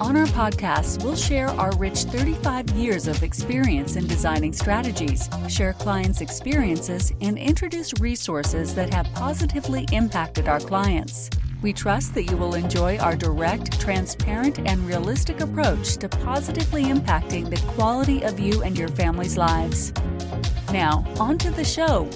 On our podcast, we'll share our rich 35 years of experience in designing strategies, share clients' experiences, and introduce resources that have positively impacted our clients. We trust that you will enjoy our direct, transparent, and realistic approach to positively impacting the quality of you and your family's lives. Now, on to the show.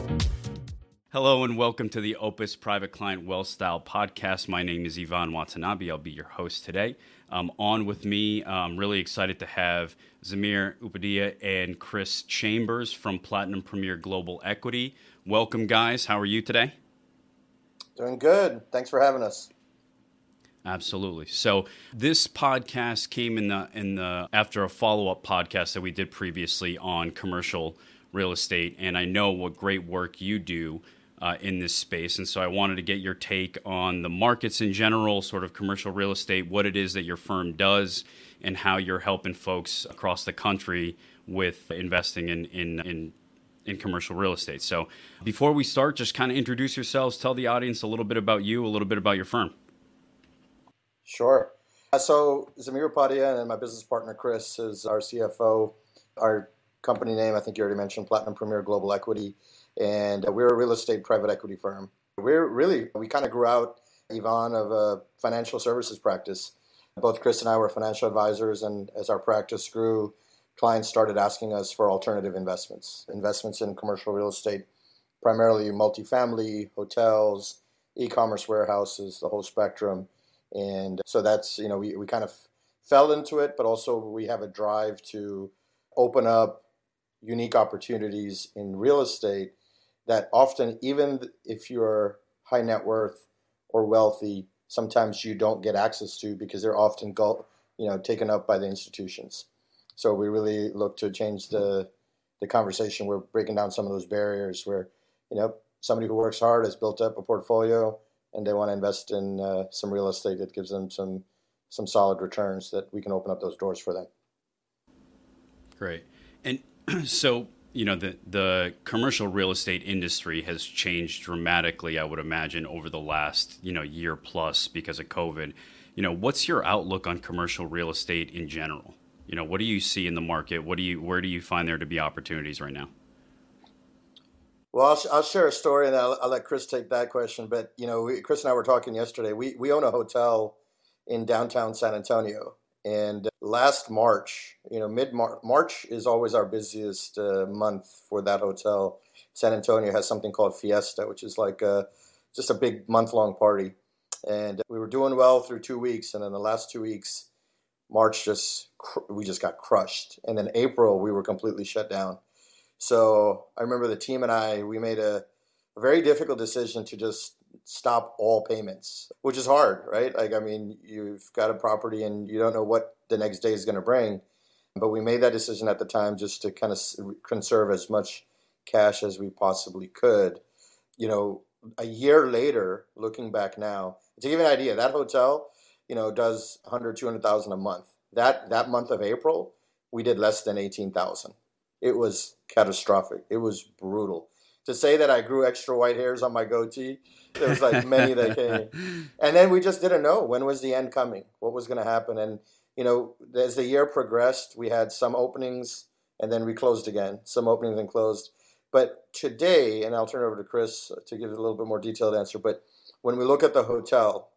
Hello and welcome to the Opus Private Client Wealth Style podcast. My name is Ivan Watanabe. I'll be your host today. Um, on with me, I'm really excited to have Zamir Upadilla and Chris Chambers from Platinum Premier Global Equity. Welcome, guys. How are you today? Doing good. Thanks for having us. Absolutely. So this podcast came in the in the after a follow up podcast that we did previously on commercial real estate, and I know what great work you do uh, in this space. And so I wanted to get your take on the markets in general, sort of commercial real estate, what it is that your firm does, and how you're helping folks across the country with investing in, in, in in commercial real estate. So, before we start, just kind of introduce yourselves, tell the audience a little bit about you, a little bit about your firm. Sure. Uh, so, Zamir Upadilla and my business partner Chris is our CFO. Our company name, I think you already mentioned, Platinum Premier Global Equity and uh, we're a real estate private equity firm. We're really, we kind of grew out, Ivan, of a financial services practice. Both Chris and I were financial advisors, and as our practice grew, clients started asking us for alternative investments, investments in commercial real estate, primarily multifamily, hotels, e commerce warehouses, the whole spectrum. And so that's, you know, we, we kind of fell into it, but also we have a drive to open up unique opportunities in real estate that often, even if you're high net worth or wealthy, sometimes you don't get access to because they're often you know taken up by the institutions. So we really look to change the the conversation. We're breaking down some of those barriers where you know somebody who works hard has built up a portfolio and they want to invest in uh, some real estate that gives them some some solid returns that we can open up those doors for them. Great. And so you know the the commercial real estate industry has changed dramatically i would imagine over the last you know year plus because of covid. You know what's your outlook on commercial real estate in general? You know what do you see in the market? What do you where do you find there to be opportunities right now? Well i'll, I'll share a story and I'll, I'll, let chris take that question. But you know we, chris and i were talking yesterday. We, we own a hotel in downtown san antonio and last March, you know, mid March is always our busiest uh, month for that hotel. San Antonio has something called Fiesta, which is like a, just a big month long party. And we were doing well through two weeks, and then the last two weeks, March just we just got crushed, and then April we were completely shut down. So I remember the team and I we made a, a very difficult decision to just stop all payments, which is hard, right? Like, I mean, you've got a property and you don't know what the next day is going to bring. But we made that decision at the time just to kind of conserve as much cash as we possibly could. You know, a year later, looking back now, to give you an idea, that hotel, you know, does 100, 200,000 a month. That, that month of April, we did less than 18,000. It was catastrophic. It was brutal to say that I grew extra white hairs on my goatee. There was like many that came, and then we just didn't know when was the end coming, what was going to happen, and you know, as the year progressed, we had some openings and then we closed again, some openings and closed. But today, and I'll turn it over to Chris to give a little bit more detailed answer. But when we look at the hotel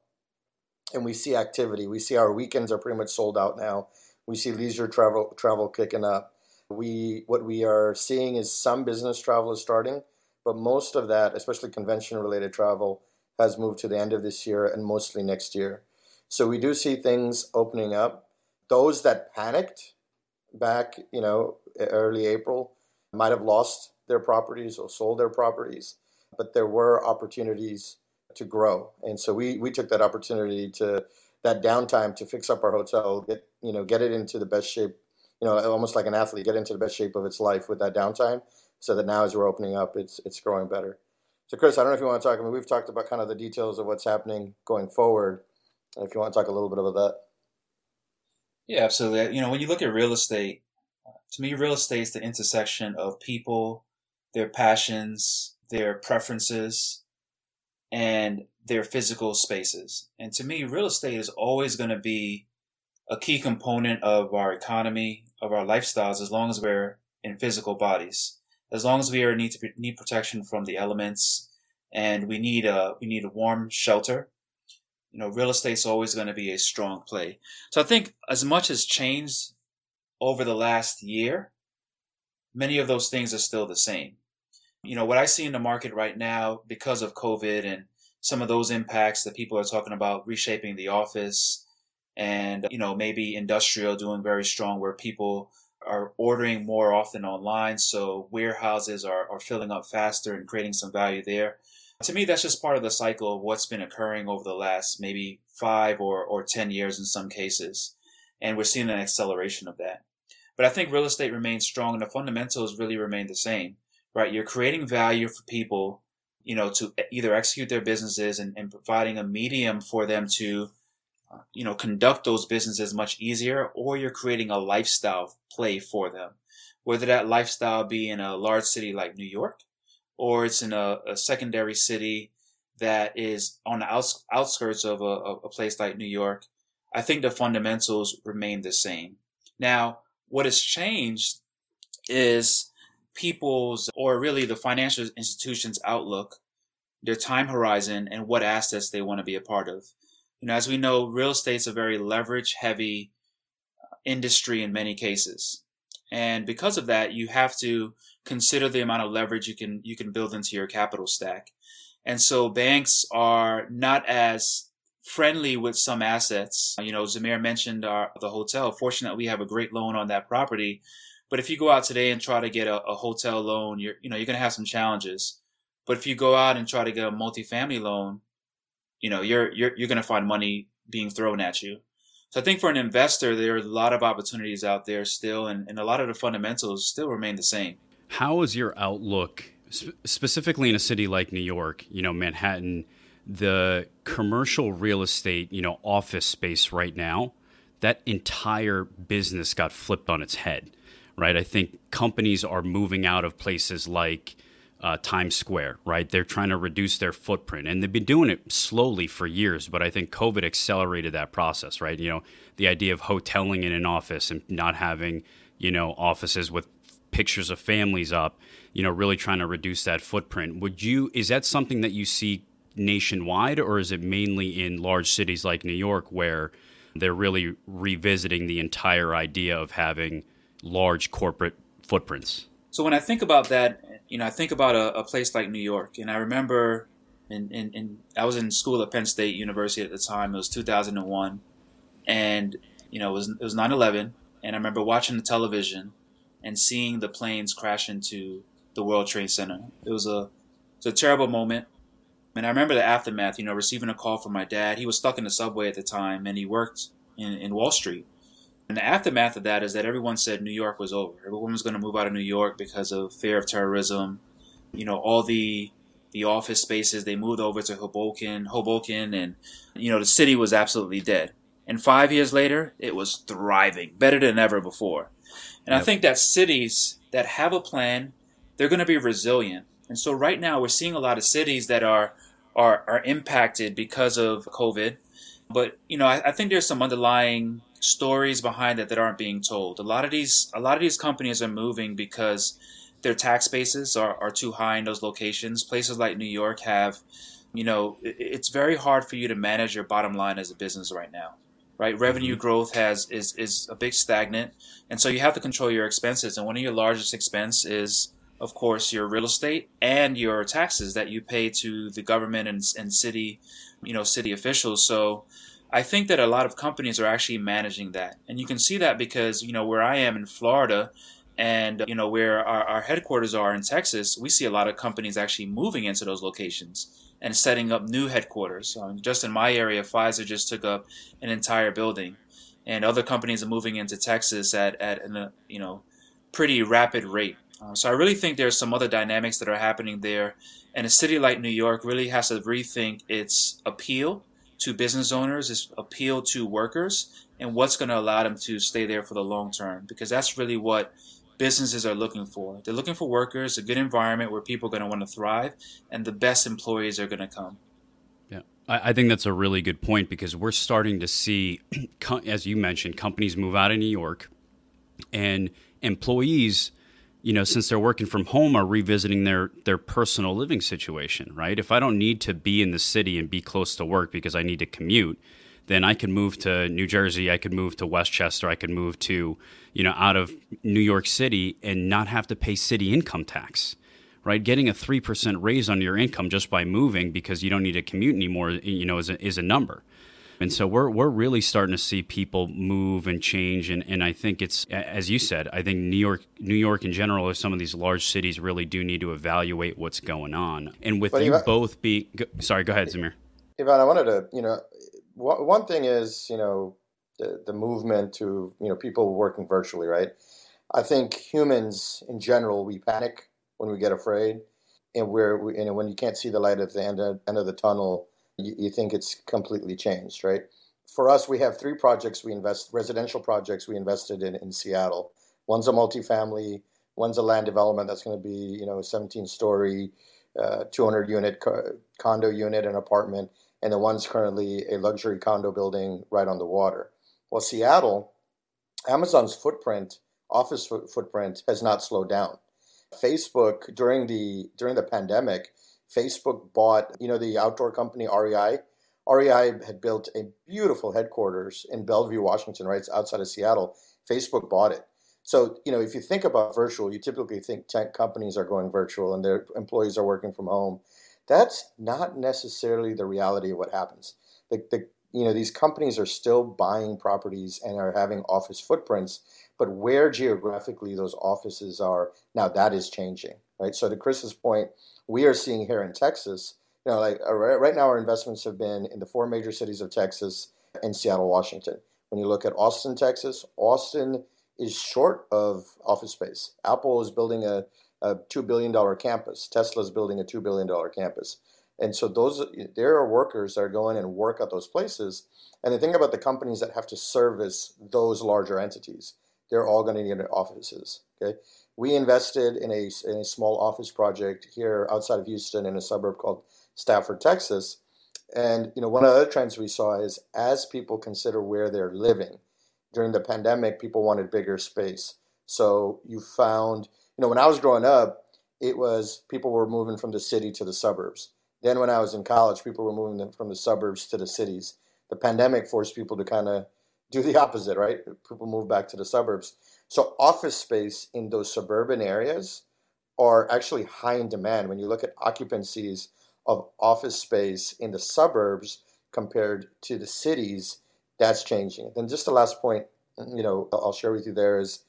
and we see activity, we see our weekends are pretty much sold out now. We see leisure travel travel kicking up. We what we are seeing is some business travel is starting but most of that, especially convention related travel, has moved to the end of this year and mostly next year. So we do see things opening up. Those that panicked back, you know, early April might have lost their properties or sold their properties, but there were opportunities to grow. And so we, we took that opportunity to that downtime to fix up our hotel, get you know, get it into the best shape you know, almost like an athlete, get into the best shape of its life with that downtime, so that now as we're opening up, it's it's growing better. So, Chris, I don't know if you want to talk. I mean, we've talked about kind of the details of what's happening going forward. And if you want to talk a little bit about that. Yeah, absolutely. You know, when you look at real estate, uh, to me, real estate is the intersection of people, their passions, their preferences, and their physical spaces. And to me, real estate is always going to be a key component of our economy, of our lifestyles, as long as we're in physical bodies. As long as we are need to need protection from the elements, and we need a we need a warm shelter. You know, real estate is always going to be a strong play. So I think as much has changed over the last year, many of those things are still the same. You know, what I see in the market right now because of COVID and some of those impacts that people are talking about reshaping the office and, you know, maybe industrial doing very strong where people are ordering more often online. So warehouses are, are filling up faster and creating some value there. To me, that's just part of the cycle of what's been occurring over the last maybe five or, or 10 years in some cases. And we're seeing an acceleration of that. But I think real estate remains strong and the fundamentals really remain the same, right? You're creating value for people, you know, to eh, either execute their businesses and, and providing a medium for them to, you know, conduct those businesses much easier, or you're creating a lifestyle play for them. Whether that lifestyle be in a large city like New York, or it's in a, a secondary city that is on the outs- outskirts of a, a place like New York, I think the fundamentals remain the same. Now, what has changed is people's, or really the financial institutions' outlook, their time horizon, and what assets they want to be a part of. You know, as we know, real estate's a very leverage heavy uh, industry in many cases. And because of that, you have to consider the amount of leverage you can you can build into your capital stack. And so banks are not as friendly with some assets. You know, Zamir mentioned our, the hotel. Fortunately, we have a great loan on that property. But if you go out today and try to get a, a hotel loan, you're you know you're going to have some challenges. But if you go out and try to get a multifamily loan, you know you're you're you're going to find money being thrown at you. So I think for an investor, there are a lot of opportunities out there still, and, and a lot of the fundamentals still remain the same. How is your outlook, specifically in a city like New York, you know, Manhattan? the commercial real estate, you know, office space right now, that entire business got flipped on its head, right? I think companies are moving out of places like uh, Times Square, right? They're trying to reduce their footprint, and they've been doing it slowly for years. But I think COVID accelerated that process, right? You know, the idea of hoteling in an office and not having, you know, offices with pictures of families up, you know, really trying to reduce that footprint. Would you? Is that something that you see nationwide, or is it mainly in large cities like New York where they're really revisiting the entire idea of having large corporate footprints? So when I think about that, you know, I think about a, a place like New York, and I remember, in, in, in, I was in school at Penn State University at the time. It was 2001, and you know, it was it was 9/11, and I remember watching the television and seeing the planes crash into the World Trade Center. It was a it's a terrible moment. And I remember the aftermath, you know, receiving a call from my dad. He was stuck in the subway at the time and he worked in, in Wall Street. And the aftermath of that is that everyone said New York was over. Everyone was going to move out of New York because of fear of terrorism. You know, all the the office spaces they moved over to Hoboken, Hoboken, and you know the city was absolutely dead. And five years later, it was thriving, better than ever before. And yep. I think that cities that have a plan, they're going to be resilient. And so right now, we're seeing a lot of cities that are are, are impacted because of COVID. But you know, I, I think there's some underlying stories behind it that aren't being told. A lot of these a lot of these companies are moving because their tax bases are, are too high in those locations. Places like New York have, you know, it, it's very hard for you to manage your bottom line as a business right now. Right? Revenue mm-hmm. growth has is is a big stagnant. And so you have to control your expenses. And one of your largest expense is of course, your real estate and your taxes that you pay to the government and, and city, you know, city officials. So I think that a lot of companies are actually managing that. And you can see that because, you know, where I am in Florida and, you know, where our, our headquarters are in Texas, we see a lot of companies actually moving into those locations and setting up new headquarters. Um, just in my area, Pfizer just took up an entire building. and other companies are moving into Texas at at a you know pretty rapid rate. Um, so I really think there's some other dynamics that are happening there, and a city like New York really has to rethink its appeal to business owners, is appeal to workers, and what's going to allow them to stay there for the long term. Because that's really what businesses are looking for. They're looking for workers, a good environment where people are going to want to thrive, and the best employees are going to come. Yeah, I, think that's a really good point because we're starting to see, as you mentioned, companies move out of New York, and employees you know, since they're working from home, are revisiting their their personal living situation, right? If I don't need to be in the city and be close to work because I need to commute, then I could move to New Jersey, I could move to Westchester, I could move to, you know, out of New York City and not have to pay city income tax. Right, getting a three percent raise on your income just by moving because you don't need to commute anymore, you know, is a, is a number. And so we're we're really starting to see people move and change and, and I think it's as you said, I think New York New York in general or some of these large cities really do need to evaluate what's going on. And with but you both be sorry, go ahead, Zamir. Ivan, I wanted to, you know, one thing is, you know, the, the movement to, you know, people working virtually, right? I think humans in general, we panic when we get afraid and we're, we, and when you can't see the light at the end of, end of the tunnel, you, think it's completely changed, right? For us, we have three projects we invest, residential projects we invested in in Seattle. One's a multifamily, one's a land development that's going to be, you know, a 17 story, uh, 200 unit co- condo unit and apartment, and the one's currently a luxury condo building right on the water. Well, Seattle, Amazon's footprint, office footprint, has not slowed down. Facebook during the during the pandemic Facebook bought, you know, the outdoor company REI. REI had built a beautiful headquarters in Bellevue, Washington, right outside of Seattle. Facebook bought it. So, you know, if you think about virtual, you typically think tech companies are going virtual and their employees are working from home. That's not necessarily the reality of what happens. The, the you know, these companies are still buying properties and are having office footprints, but where geographically those offices are, now that is changing, right? So to Chris's point, we are seeing here in Texas, you know, like uh, right now our investments have been in the four major cities of Texas and Seattle, Washington. When you look at Austin, Texas, Austin is short of office space. Apple is building a, a $2 billion campus. Tesla is building a $2 billion campus. And so those there are workers that are going and work at those places. And the thing about the companies that have to service those larger entities, they're all going to need offices. Okay, we invested in a, in a small office project here outside of Houston in a suburb called Stafford, Texas. And you know, one of the other trends we saw is as people consider where they're living during the pandemic, people wanted bigger space. So you found, you know, when I was growing up, it was people were moving from the city to the suburbs. Then when I was in college, people were moving from the suburbs to the cities. The pandemic forced people to kind of do the opposite, right? People move back to the suburbs. So office space in those suburban areas are actually high in demand. When you look at occupancies of office space in the suburbs compared to the cities, that's changing. Then just the last point, mm, you know, I'll share with you there is,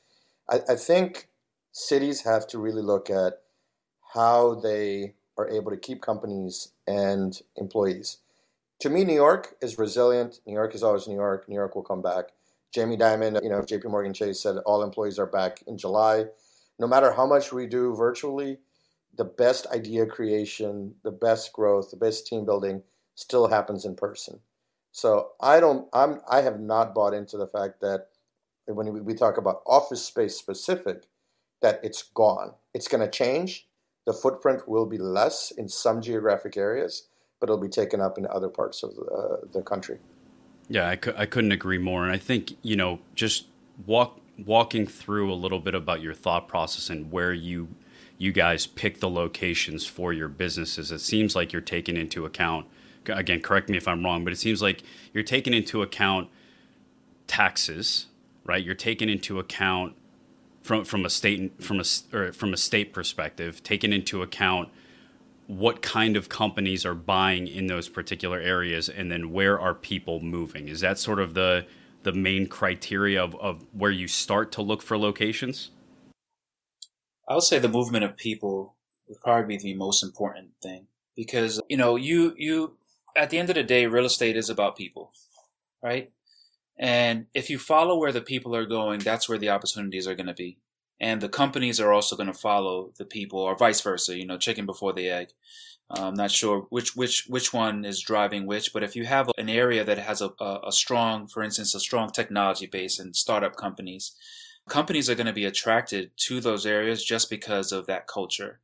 I, I think cities have to really look at how they are able to keep companies and employees. To me, New York is resilient. New York is always New York. New York will come back. Jamie Dimon, you know, JP Morgan Chase said all employees are back in July. No matter how much we do virtually, the best idea creation, the best growth, the best team building still happens in person. So I don't, I'm, I have not bought into the fact that when we talk about office space specific, that it's gone. It's going to change. The footprint will be less in some geographic areas, but it'll be taken up in other parts of uh, the country. Yeah, I, cu- I couldn't agree more. And I think, you know, just walk walking through a little bit about your thought process and where you you guys pick the locations for your businesses. It seems like you're taking into account again, correct me if I'm wrong, but it seems like you're taking into account taxes, right? You're taking into account from from a state from a or from a state perspective, taking into account what kind of companies are buying in those particular areas and then where are people moving? Is that sort of the the main criteria of, of where you start to look for locations? I would say the movement of people would probably be the most important thing because you know you you at the end of the day real estate is about people right? And if you follow where the people are going, that's where the opportunities are going to be. And the companies are also going to follow the people, or vice versa. You know, chicken before the egg. I'm not sure which which which one is driving which, but if you have an area that has a, a, strong, for instance, a strong technology base and startup companies, companies are going to be attracted to those areas just because of that culture,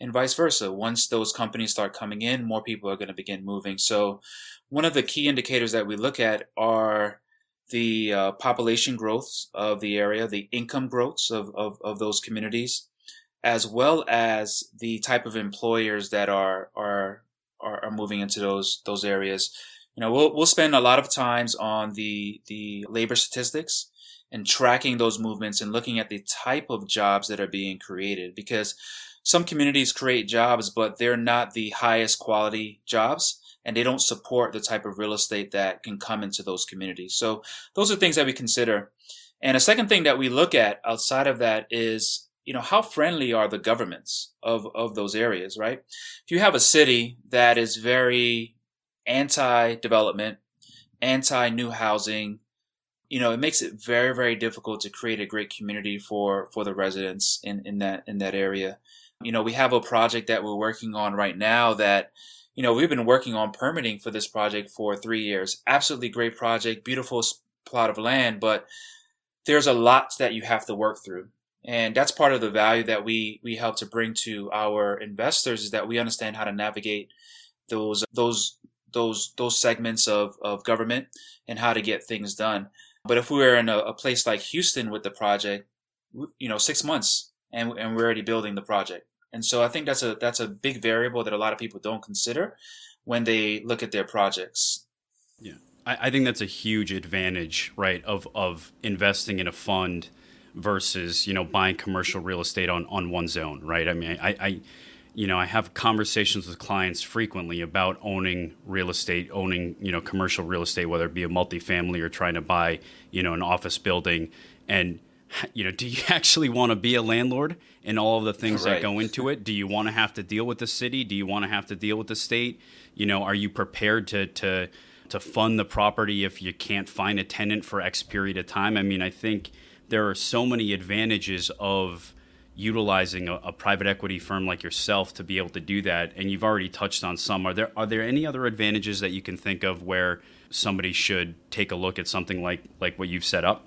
and vice versa. Once those companies start coming in, more people are going to begin moving. So, one of the key indicators that we look at are the uh, population growths of the area, the income growths of, of, of those communities, as well as the type of employers that are are are, are moving into those those areas. You know, we'll we'll spend a lot of times on the the labor statistics and tracking those movements and looking at the type of jobs that are being created because some communities create jobs but they're not the highest quality jobs and they don't support the type of real estate that can come into those communities. So those are things that we consider. And a second thing that we look at outside of that is you know, how friendly are the governments of, of those areas, right? If you have a city that is very anti-development, anti-new housing, you know, it makes it very, very difficult to create a great community for, for the residents in, in that, in that area. You know, we have a project that we're working on right now that, you know, we've been working on permitting for this project for three years. Absolutely great project, beautiful plot of land, but there's a lot that you have to work through. And that's part of the value that we we help to bring to our investors is that we understand how to navigate those those those those segments of, of government and how to get things done. But if we were in a, a place like houston with the project you know six months and, and we're already building the project and so i think that's a that's a big variable that a lot of people don't consider when they look at their projects. Yeah. I, I think that's a huge advantage right of of investing in a fund versus you know buying commercial real estate on on one zone, right? I mean, I, I you know I have conversations with clients frequently about owning real estate, owning you know commercial real estate, whether it be a multifamily or trying to buy you know an office building, and you know, do you actually want to be a landlord and all of the things right. that go into it? Do you want to have to deal with the city? Do you want to have to deal with the state? You know, are you prepared to to to fund the property if you can't find a tenant for X period of time? I mean, I think there are so many advantages of utilizing a, a, private equity firm like yourself to be able to do that and you've already touched on some are there are there any other advantages that you can think of where somebody should take a look at something like like what you've set up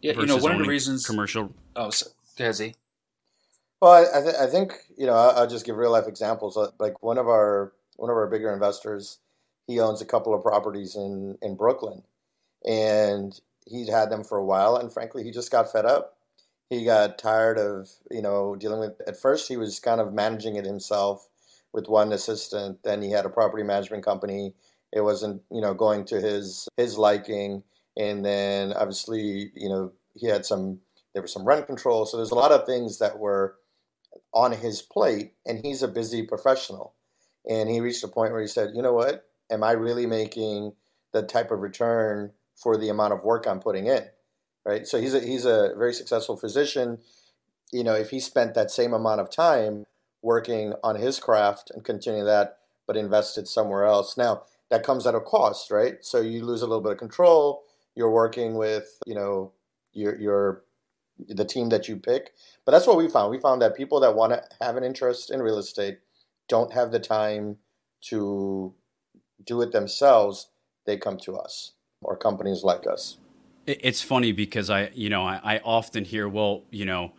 yeah you know one of the reasons commercial oh so. Well I, th- I think you know I'll, just give real life examples like one of our one of our bigger investors he owns a couple of properties in in brooklyn and he'd had them for a while, and frankly, he just got fed up. He got tired of you know dealing with. At first, he was kind of managing it himself with one assistant. Then he had a property management company. It wasn't you know going to his his liking, and then obviously you know he had some there was some rent control. So there's a lot of things that were on his plate, and he's a busy professional. And he reached a point where he said, you know what? Am I really making the type of return for the amount of work I'm putting in, right? So he's a he's a very successful physician. You know, if he spent that same amount of time working on his craft and continuing that, but invested somewhere else, now that comes at a cost, right? So you lose a little bit of control. You're working with you know your your the team that you pick, but that's what we found. We found that people that want to have an interest in real estate don't have the time to do it themselves. They come to us or companies like us. It's funny because I, you know, I, I often hear, well, you know,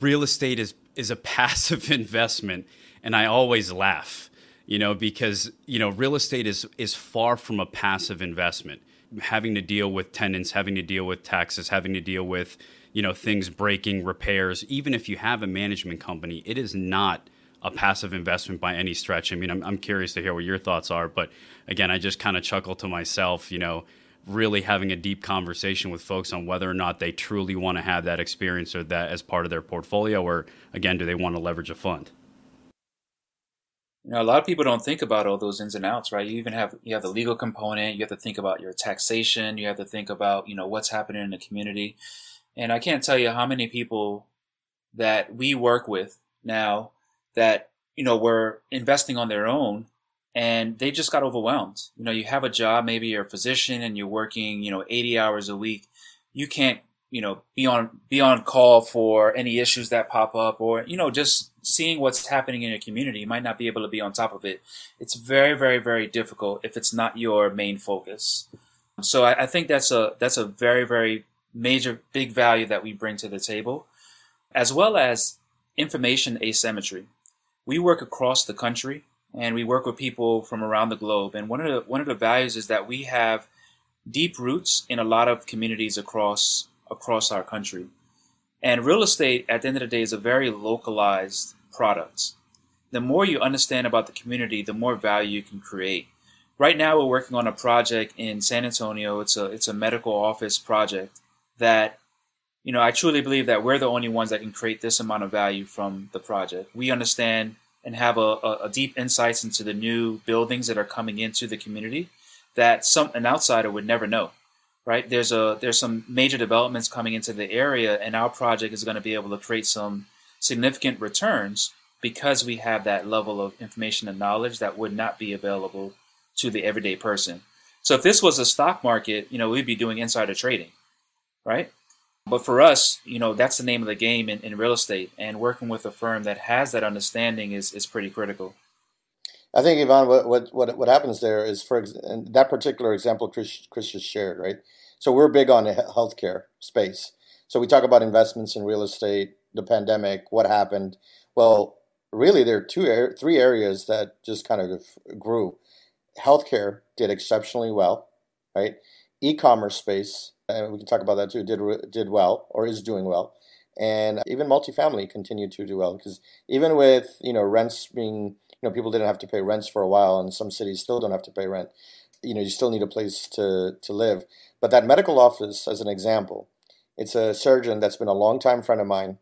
real estate is is a passive investment, and I always laugh, you know, because you know, real estate is is far from a passive investment. Having to deal with tenants, having to deal with taxes, having to deal with you know things breaking, repairs. Even if you have a management company, it is not a passive investment by any stretch. I mean, I'm, I'm curious to hear what your thoughts are, but again, I just kind of chuckle to myself, you know, really having a deep conversation with folks on whether or not they truly want to have that experience or that as part of their portfolio, or again, do they want to leverage a fund? You know, a lot of people don't think about all those ins and outs, right? You even have you have the legal component. You have to think about your taxation. You have to think about you know what's happening in the community. And I can't tell you how many people that we work with now that you know were investing on their own and they just got overwhelmed. You know, you have a job, maybe you're a physician and you're working, you know, 80 hours a week. You can't, you know, be on be on call for any issues that pop up or, you know, just seeing what's happening in your community. You might not be able to be on top of it. It's very, very, very difficult if it's not your main focus. So I, I think that's a that's a very, very major big value that we bring to the table, as well as information asymmetry. We work across the country and we work with people from around the globe. And one of the one of the values is that we have deep roots in a lot of communities across across our country. And real estate, at the end of the day, is a very localized product. The more you understand about the community, the more value you can create. Right now, we're working on a project in San Antonio. It's a it's a medical office project that, you know, I truly believe that we're the only ones that can create this amount of value from the project. We understand and have a, a, a deep insights into the new buildings that are coming into the community that some an outsider would never know right? There's a there's some major developments coming into the area and our project is going to be able to create some significant returns because we have that level of information and knowledge that would not be available to the everyday person. So if this was a stock market you know we'd be doing insider trading right but for us, you know, that's the name of the game in, in real estate, and working with a firm that has that understanding is, is pretty critical. I think Ivan, what what what happens there is for that particular example Chris Chris just shared, right? So we're big on the healthcare space. So we talk about investments in real estate, the pandemic, what happened. Well, really, there are two, three areas that just kind of grew. Healthcare did exceptionally well, right? E-commerce space and we can talk about that too, did did well or is doing well, and even multifamily continued to do well because even with you know rents being you know people didn't have to pay rents for a while, and some cities still don't have to pay rent. You know you still need a place to to live. But that medical office, as an example, it's a surgeon that's been a long time friend of mine.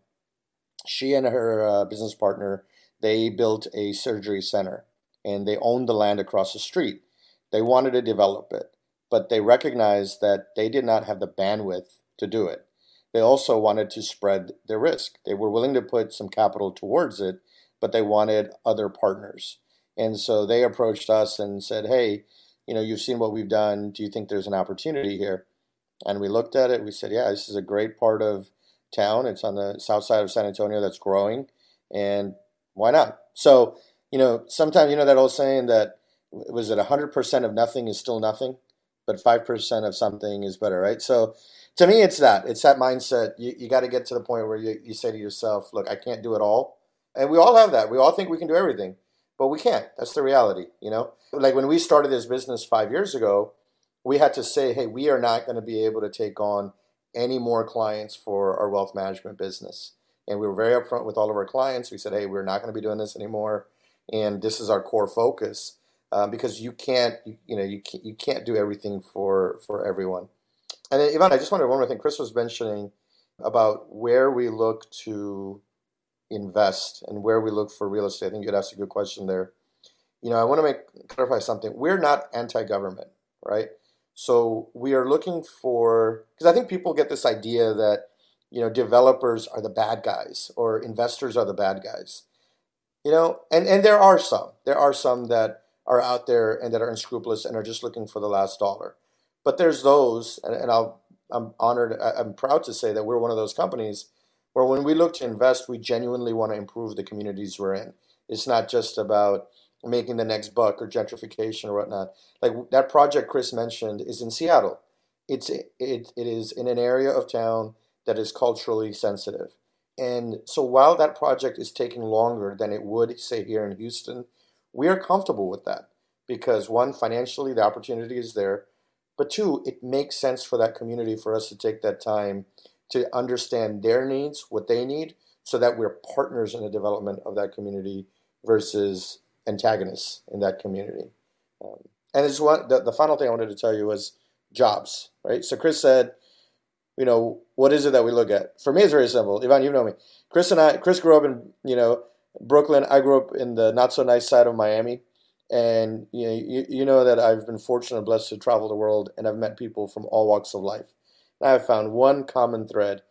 She and her uh, business partner they built a surgery center, and they owned the land across the street. They wanted to develop it but they recognized that they did not have the bandwidth to do it. They also wanted to spread their risk. They were willing to put some capital towards it, but they wanted other partners. And so they approached us and said, Hey, you know, you've seen what we've done. Do you think there's an opportunity here? And we looked at it. We said, Yeah, this is a great part of town. It's on the south side of San Antonio that's growing. And why not? So, you know, sometimes, you know, that old saying that was it 100% of nothing is still nothing? But 5% of something is better, right? So to me, it's that. It's that mindset. You, you got to get to the point where you, you say to yourself, look, I can't do it all. And we all have that. We all think we can do everything, but we can't. That's the reality, you know? Like when we started this business five years ago, we had to say, hey, we are not going to be able to take on any more clients for our wealth management business. And we were very upfront with all of our clients. We said, hey, we're not going to be doing this anymore. And this is our core focus um, because you can't you, know you can't, you can't do everything for for everyone. And then, Ivan, I just wonder one more thing. Chris was mentioning about where we look to invest and where we look for real estate. I think you'd asked a good question there. You know, I want to make clarify something. We're not anti-government, right? So we are looking for because I think people get this idea that you know developers are the bad guys or investors are the bad guys. You know, and and there are some. There are some that are out there and that are unscrupulous and are just looking for the last dollar. But there's those, and, and I'll, I'm honored, I'm proud to say that we're one of those companies where when we look to invest, we genuinely want to improve the communities we're in. It's not just about making the next buck or gentrification or whatnot. Like that project Chris mentioned is in Seattle. It's it, it is in an area of town that is culturally sensitive. And so while that project is taking longer than it would, say, here in Houston, we are comfortable with that because one, financially, the opportunity is there, but two, it makes sense for that community for us to take that time to understand their needs, what they need, so that we're partners in the development of that community versus antagonists in that community. Um, and it's one, the, the final thing I wanted to tell you was jobs, right? So Chris said, you know, what is it that we look at? For me, it's very simple. Ivan, you know me. Chris and I, Chris grew up in, you know, Brooklyn. I grew up in the not so nice side of Miami, and you know, you, you know that I've been fortunate and blessed to travel the world, and I've met people from all walks of life. And I have found one common thread: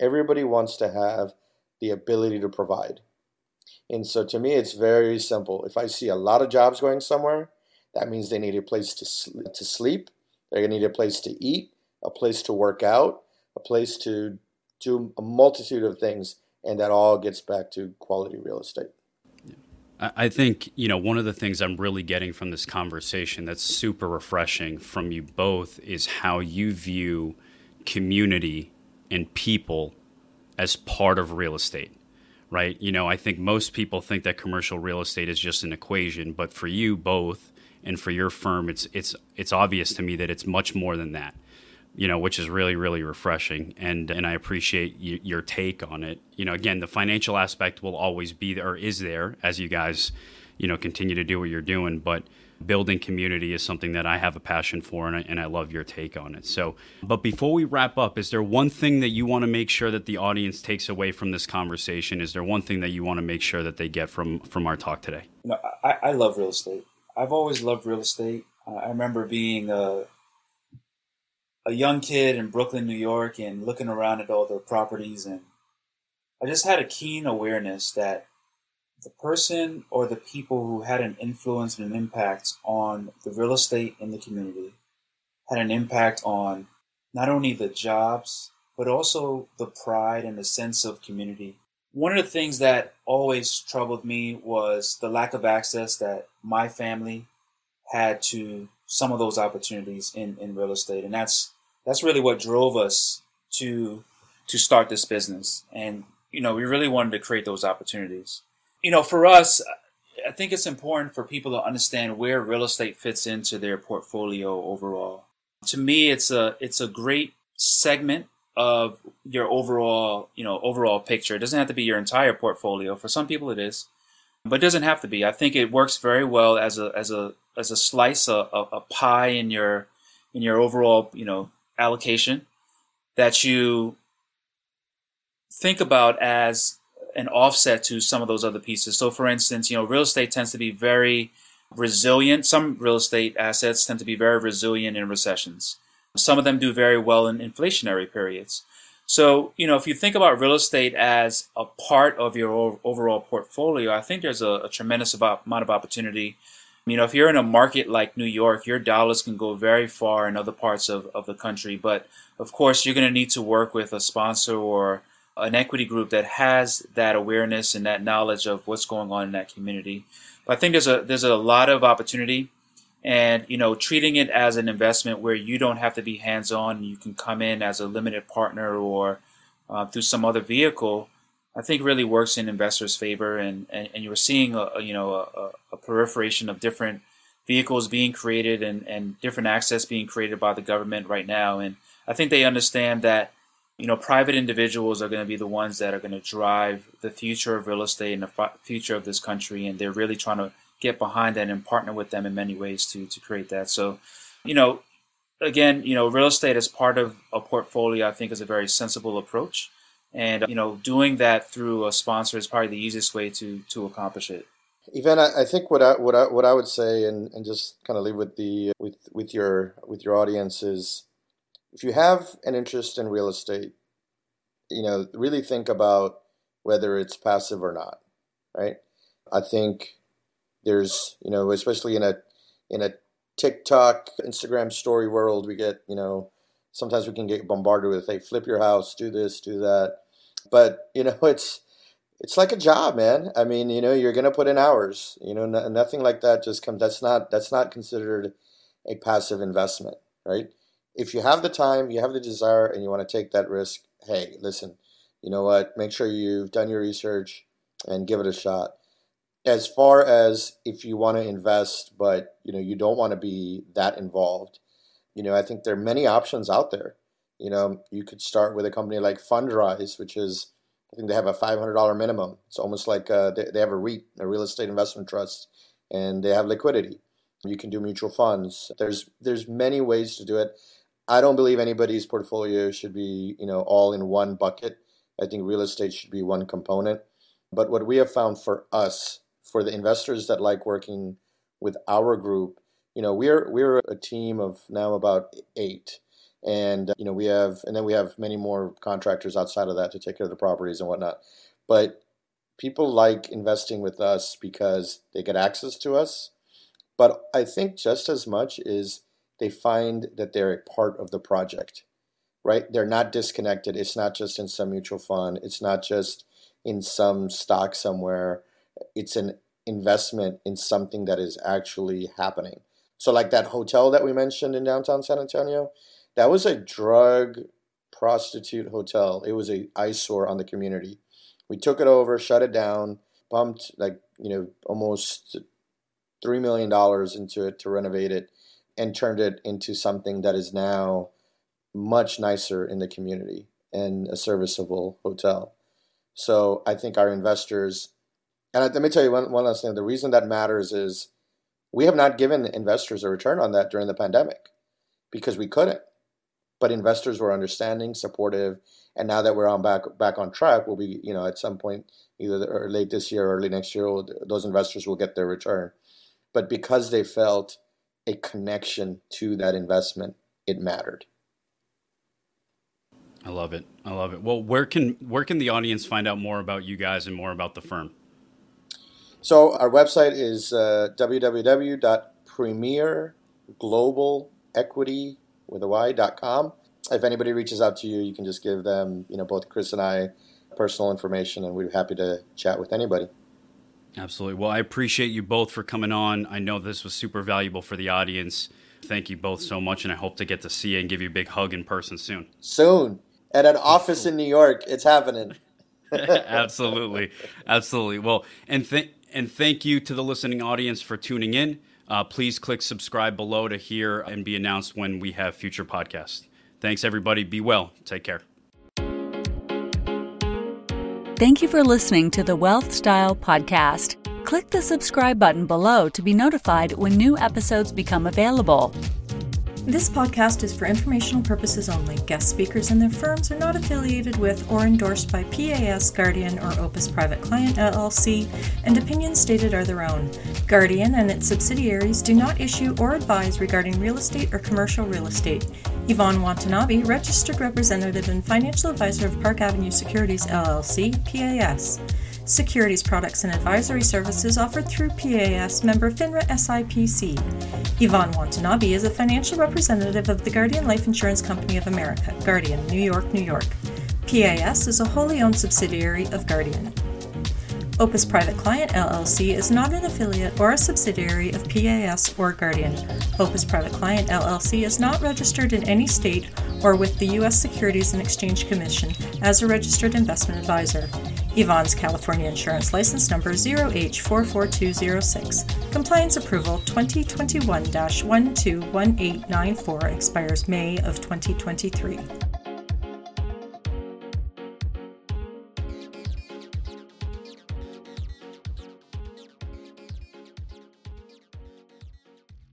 everybody wants to have the ability to provide. And so to me, it's very simple. If I see a lot of jobs going somewhere, that means they need a place to, to sleep, they're going to need a place to eat, a place to work out, a place to do a multitude of things. And that all gets back to quality real estate. I think, you know, one of the things I'm really getting from this conversation that's super refreshing from you both is how you view community and people as part of real estate, right? You know, I think most people think that commercial real estate is just an equation, but for you both and for your firm, it's it's it's obvious to me that it's much more than that you know, which is really, really refreshing. And and I appreciate y- your take on it. You know, again, the financial aspect will always be there, or is there, as you guys, you know, continue to do what you're doing. But building community is something that I have a passion for, and I, and I love your take on it. So, but before we wrap up, is there one thing that you want to make sure that the audience takes away from this conversation? Is there one thing that you want to make sure that they get from from our talk today? No, I, I love real estate. I've always loved real estate. Uh, I remember being a a young kid in Brooklyn, New York, and looking around at all the properties, and I just had a keen awareness that the person or the people who had an influence and an impact on the real estate in the community had an impact on not only the jobs, but also the pride and the sense of community. One of the things that always troubled me was the lack of access that my family had to some of those opportunities in, in real estate. And that's that's really what drove us to to start this business. And you know, we really wanted to create those opportunities. You know, for us, I think it's important for people to understand where real estate fits into their portfolio overall. To me, it's a it's a great segment of your overall, you know, overall picture. It doesn't have to be your entire portfolio. For some people it is, but it doesn't have to be. I think it works very well as a as a as a slice a, a, a pie in your in your overall, you know, allocation that you think about as an offset to some of those other pieces. So, for instance, you know, real estate tends to be very resilient. Some real estate assets tend to be very resilient in recessions. Some of them do very well in inflationary periods. So, you know, if you think about real estate as a part of your overall portfolio, I think there's a, a tremendous amount of opportunity you know, if you're in a market like New York, your dollars can go very far in other parts of, of the country. But of course, you're going to need to work with a sponsor or an equity group that has that awareness and that knowledge of what's going on in that community. But I think there's a there's a lot of opportunity, and you know, treating it as an investment where you don't have to be hands on, you can come in as a limited partner or uh, through some other vehicle I think really works in investors' favor, and, and, and you're seeing a, a you know a, a, proliferation of different vehicles being created and, and different access being created by the government right now, and I think they understand that you know private individuals are going to be the ones that are going to drive the future of real estate and the future of this country, and they're really trying to get behind that and partner with them in many ways to to create that. So, you know, again, you know, real estate as part of a portfolio, I think, is a very sensible approach and you know doing that through a sponsor is probably the easiest way to to accomplish it Evan, I, I think what I what I what I would say, and, and just kind of leave with the with with your with your audience is, if you have an interest in real estate, you know, really think about whether it's passive or not, right? I think there's you know, especially in a in a TikTok, Instagram story world, we get you know, sometimes we can get bombarded with, hey, flip your house, do this, do that. But you know, it's it's like a job, man. I mean, you know, you're gonna put in hours. You know, n- nothing like that just comes. That's not that's not considered a passive investment, right? If you have the time, you have the desire, and you want to take that risk, hey, listen, you know what? Make sure you've done your research and give it a shot. As far as if you want to invest, but you know you don't want to be that involved, you know, I think there are many options out there. You know, you could start with a company like Fundrise, which is, I think they have a $500 minimum. It's almost like uh, they, they have a REIT, a real estate investment trust, and they have liquidity. You can do mutual funds. There's there's many ways to do it. I don't believe anybody's portfolio should be you know all in one bucket. I think real estate should be one component. But what we have found for us, for the investors that like working with our group, you know, we're we're a team of now about eight and you know we have and then we have many more contractors outside of that to take care of the properties and whatnot but people like investing with us because they get access to us. But I think just as much is they find that they're a part of the project, right? They're not disconnected. It's not just in some mutual fund. It's not just in some stock somewhere. It's an investment in something that is actually happening. So, like that hotel that we mentioned in downtown San Antonio, that was a drug prostitute hotel. It was a eyesore on the community. We took it over, shut it down, pumped like you know almost three million dollars into it to renovate it, and turned it into something that is now much nicer in the community and a serviceable hotel. So I think our investors, and let me tell you one, one last thing. The reason that matters is we have not given investors a return on that during the pandemic because we couldn't. But investors were understanding, supportive, and now that we're on back back on track, we'll be you know at some point either late this year or early next year, those investors will get their return. But because they felt a connection to that investment, it mattered. I love it. I love it. Well, where can where can the audience find out more about you guys and more about the firm? So our website is uh, www.premierglobalequity with a y.com. If anybody reaches out to you, you can just give them, you know, both Chris and I personal information, and we're happy to chat with anybody. Absolutely. Well, I appreciate you both for coming on. I know this was super valuable for the audience. Thank you both so much, and I hope to get to see you and give you a big hug in person soon. Soon. At an office in New York. It's happening. absolutely. Absolutely. Well, and th- and thank you to the listening audience for tuning in. Uh, please click subscribe below to hear and be announced when we have future podcasts. Thanks, everybody. Be well. Take care. Thank you for listening to the Wealth Style Podcast. Click the subscribe button below to be notified when new episodes become available. This podcast is for informational purposes only. Guest speakers and their firms are not affiliated with or endorsed by PAS, Guardian, or Opus Private Client LLC, and opinions stated are their own. Guardian and its subsidiaries do not issue or advise regarding real estate or commercial real estate. Yvonne Watanabe, registered representative and financial advisor of Park Avenue Securities LLC, PAS. Securities products and advisory services offered through PAS member FINRA SIPC. Yvonne Watanabe is a financial representative of the Guardian Life Insurance Company of America, Guardian, New York, New York. PAS is a wholly owned subsidiary of Guardian. Opus Private Client LLC is not an affiliate or a subsidiary of PAS or Guardian. Opus Private Client LLC is not registered in any state or with the U.S. Securities and Exchange Commission as a registered investment advisor. Yvonne's California Insurance License Number 0H44206. Compliance Approval 2021 121894 expires May of 2023.